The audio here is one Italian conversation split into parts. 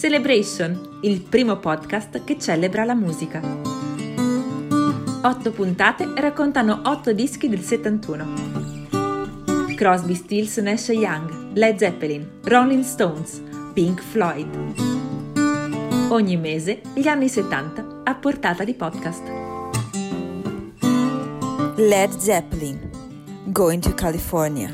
Celebration, il primo podcast che celebra la musica. Otto puntate raccontano otto dischi del 71. Crosby, Stills, Nash Young, Led Zeppelin, Rolling Stones, Pink Floyd. Ogni mese gli anni 70 a portata di podcast. Led Zeppelin, Going to California.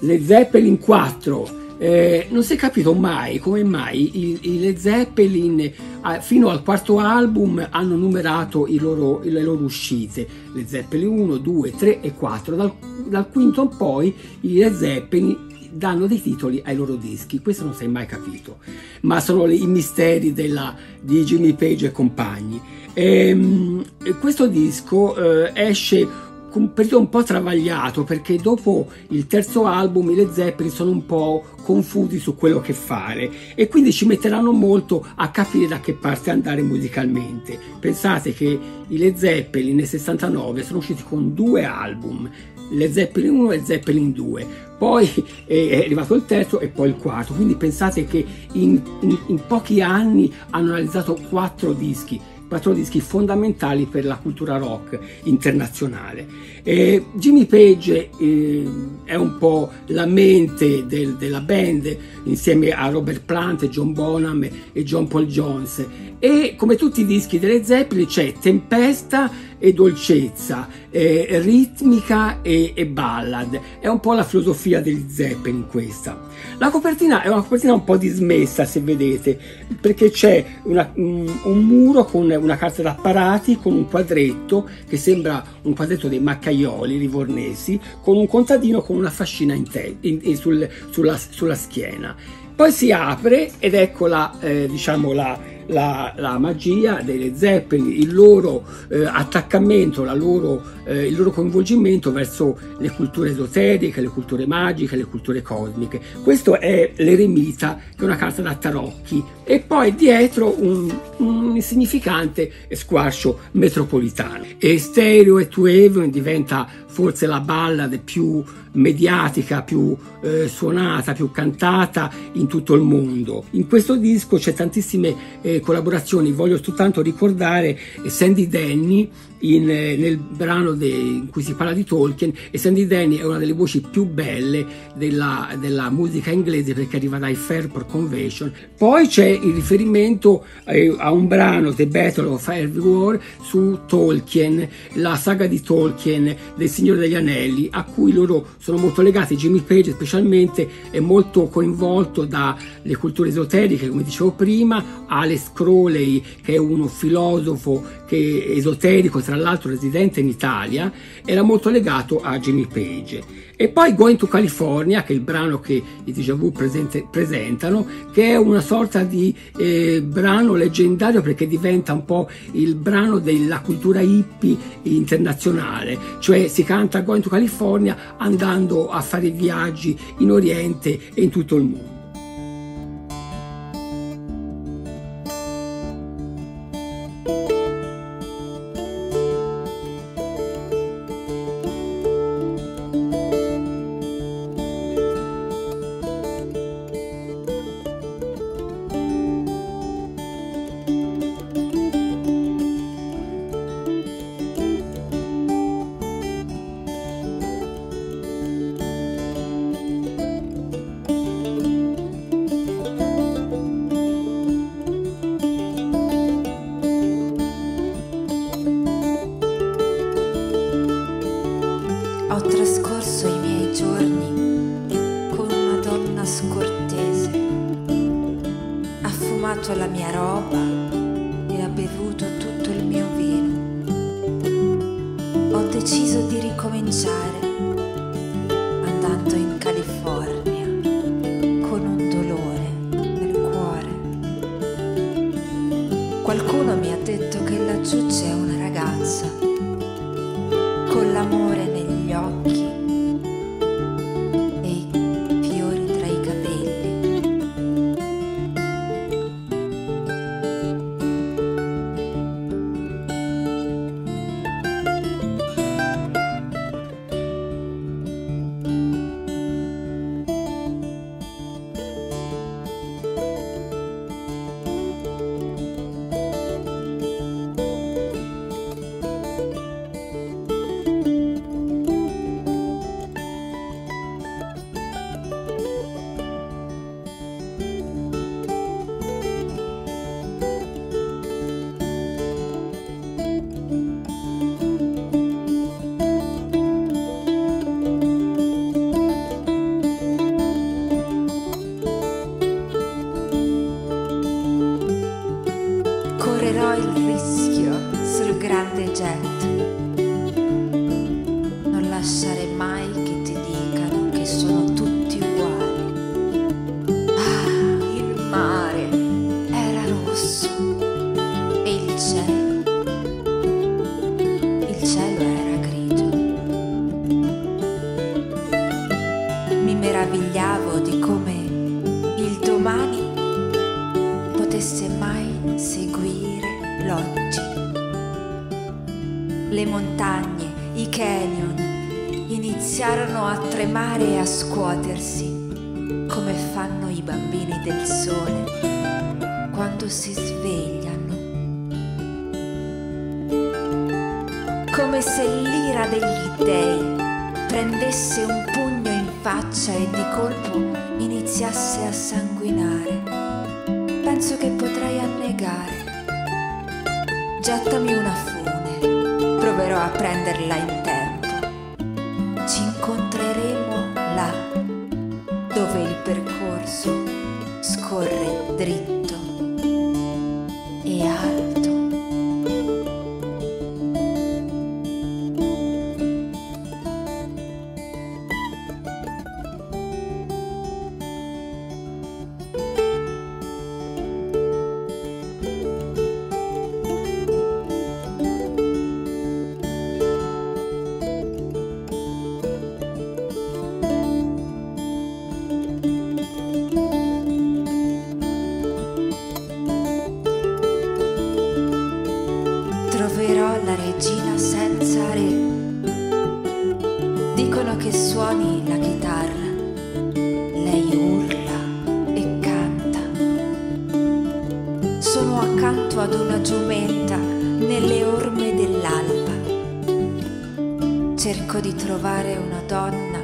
Led Zeppelin 4 eh, non si è capito mai come mai i, i Led Zeppelin eh, fino al quarto album hanno numerato loro, le loro uscite, Led Zeppelin 1, 2, 3 e 4. Dal, dal quinto in poi i Led Zeppelin danno dei titoli ai loro dischi, questo non si è mai capito, ma sono i misteri della, di Jimmy Page e compagni. E, ehm, questo disco eh, esce un periodo un po' travagliato perché dopo il terzo album i Led Zeppelin sono un po' confusi su quello che fare e quindi ci metteranno molto a capire da che parte andare musicalmente. Pensate che i Led Zeppelin nel 69 sono usciti con due album, Led Zeppelin 1 e Zeppelin 2, poi è arrivato il terzo e poi il quarto, quindi pensate che in, in, in pochi anni hanno realizzato quattro dischi quattro dischi fondamentali per la cultura rock internazionale. E Jimmy Page eh, è un po' la mente del, della band insieme a Robert Plant, John Bonham e John Paul Jones e come tutti i dischi delle Zeppelin c'è tempesta e dolcezza, eh, ritmica e, e, ballad. È un po' la filosofia degli Zeppelin questa. La copertina è una copertina un po' dismessa se vedete, perché c'è una, un, muro con una carta d'apparati con un quadretto che sembra un quadretto dei maccaioli livornesi con un contadino con una fascina in te, in, in, sul, sulla, sulla, schiena. Poi si apre ed ecco la, eh, diciamo la la, la magia delle Zeppelin, il loro eh, attaccamento, loro, eh, il loro coinvolgimento verso le culture esoteriche, le culture magiche, le culture cosmiche. Questo è l'eremita, che è una carta da tarocchi, e poi dietro un, un insignificante squarcio metropolitano. E Stereo e Tueve diventa forse la ballad più mediatica, più eh, suonata, più cantata in tutto il mondo. In questo disco c'è tantissime eh, collaborazioni, voglio soltanto ricordare Sandy Denny in, eh, nel brano de, in cui si parla di Tolkien e Sandy Denny è una delle voci più belle della, della musica inglese perché arriva dai Fairport Convention. Poi c'è il riferimento eh, a un brano, The Battle of War, su Tolkien, la saga di Tolkien del Signore degli Anelli, a cui loro sono molto legati. Jimmy Page specialmente è molto coinvolto dalle culture esoteriche, come dicevo prima, Alex Crowley che è uno filosofo che, esoterico tra l'altro residente in Italia, era molto legato a Jimmy Page. E poi Going to California, che è il brano che i Deja Vu presente, presentano, che è una sorta di eh, brano leggendario perché diventa un po' il brano della cultura hippie internazionale, cioè si canta Going to California andando a fare viaggi in Oriente e in tutto il mondo. però il rischio sul grande jet. Non lasciare mai che ti dicano che sono tutti uguali. Ah, il mare era rosso. Le montagne, i canyon iniziarono a tremare e a scuotersi come fanno i bambini del sole quando si svegliano. Come se l'ira degli dei prendesse un pugno in faccia e di colpo iniziasse a sanguinare penso che potrei annegare. Gettami una fune, proverò a prenderla in tempo. Ci incontreremo là, dove il percorso scorre dritto Troverò la regina senza re. Dicono che suoni la chitarra. Lei urla e canta. Sono accanto ad una giumenta nelle orme dell'alba. Cerco di trovare una donna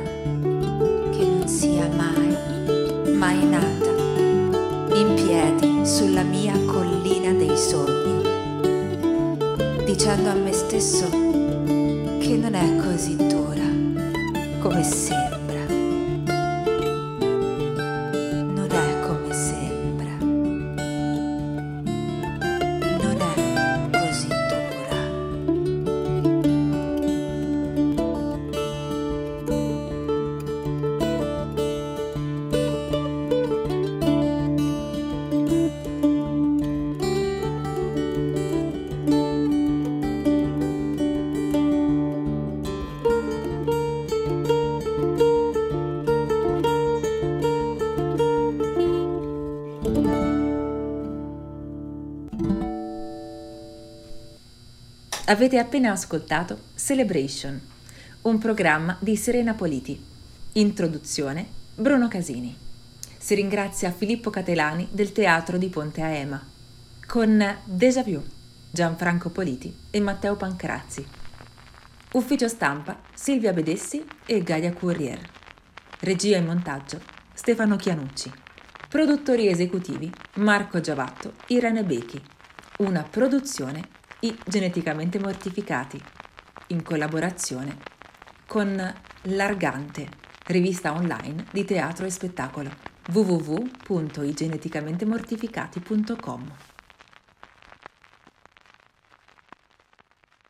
che non sia mai, mai nata, in piedi sulla mia collina dei sogni dicendo a me stesso che non è così dura come sembra. Avete appena ascoltato Celebration, un programma di Serena Politi. Introduzione Bruno Casini. Si ringrazia Filippo Catelani del Teatro di Ponte a Ema, con Déjà Vu, Gianfranco Politi e Matteo Pancrazzi. Ufficio stampa Silvia Bedessi e Gaia Courier. Regia e montaggio Stefano Chianucci. Produttori esecutivi Marco Giavatto, Irene Becchi. Una produzione i geneticamente mortificati, in collaborazione con L'Argante, rivista online di teatro e spettacolo www.igeneticamentemortificati.com.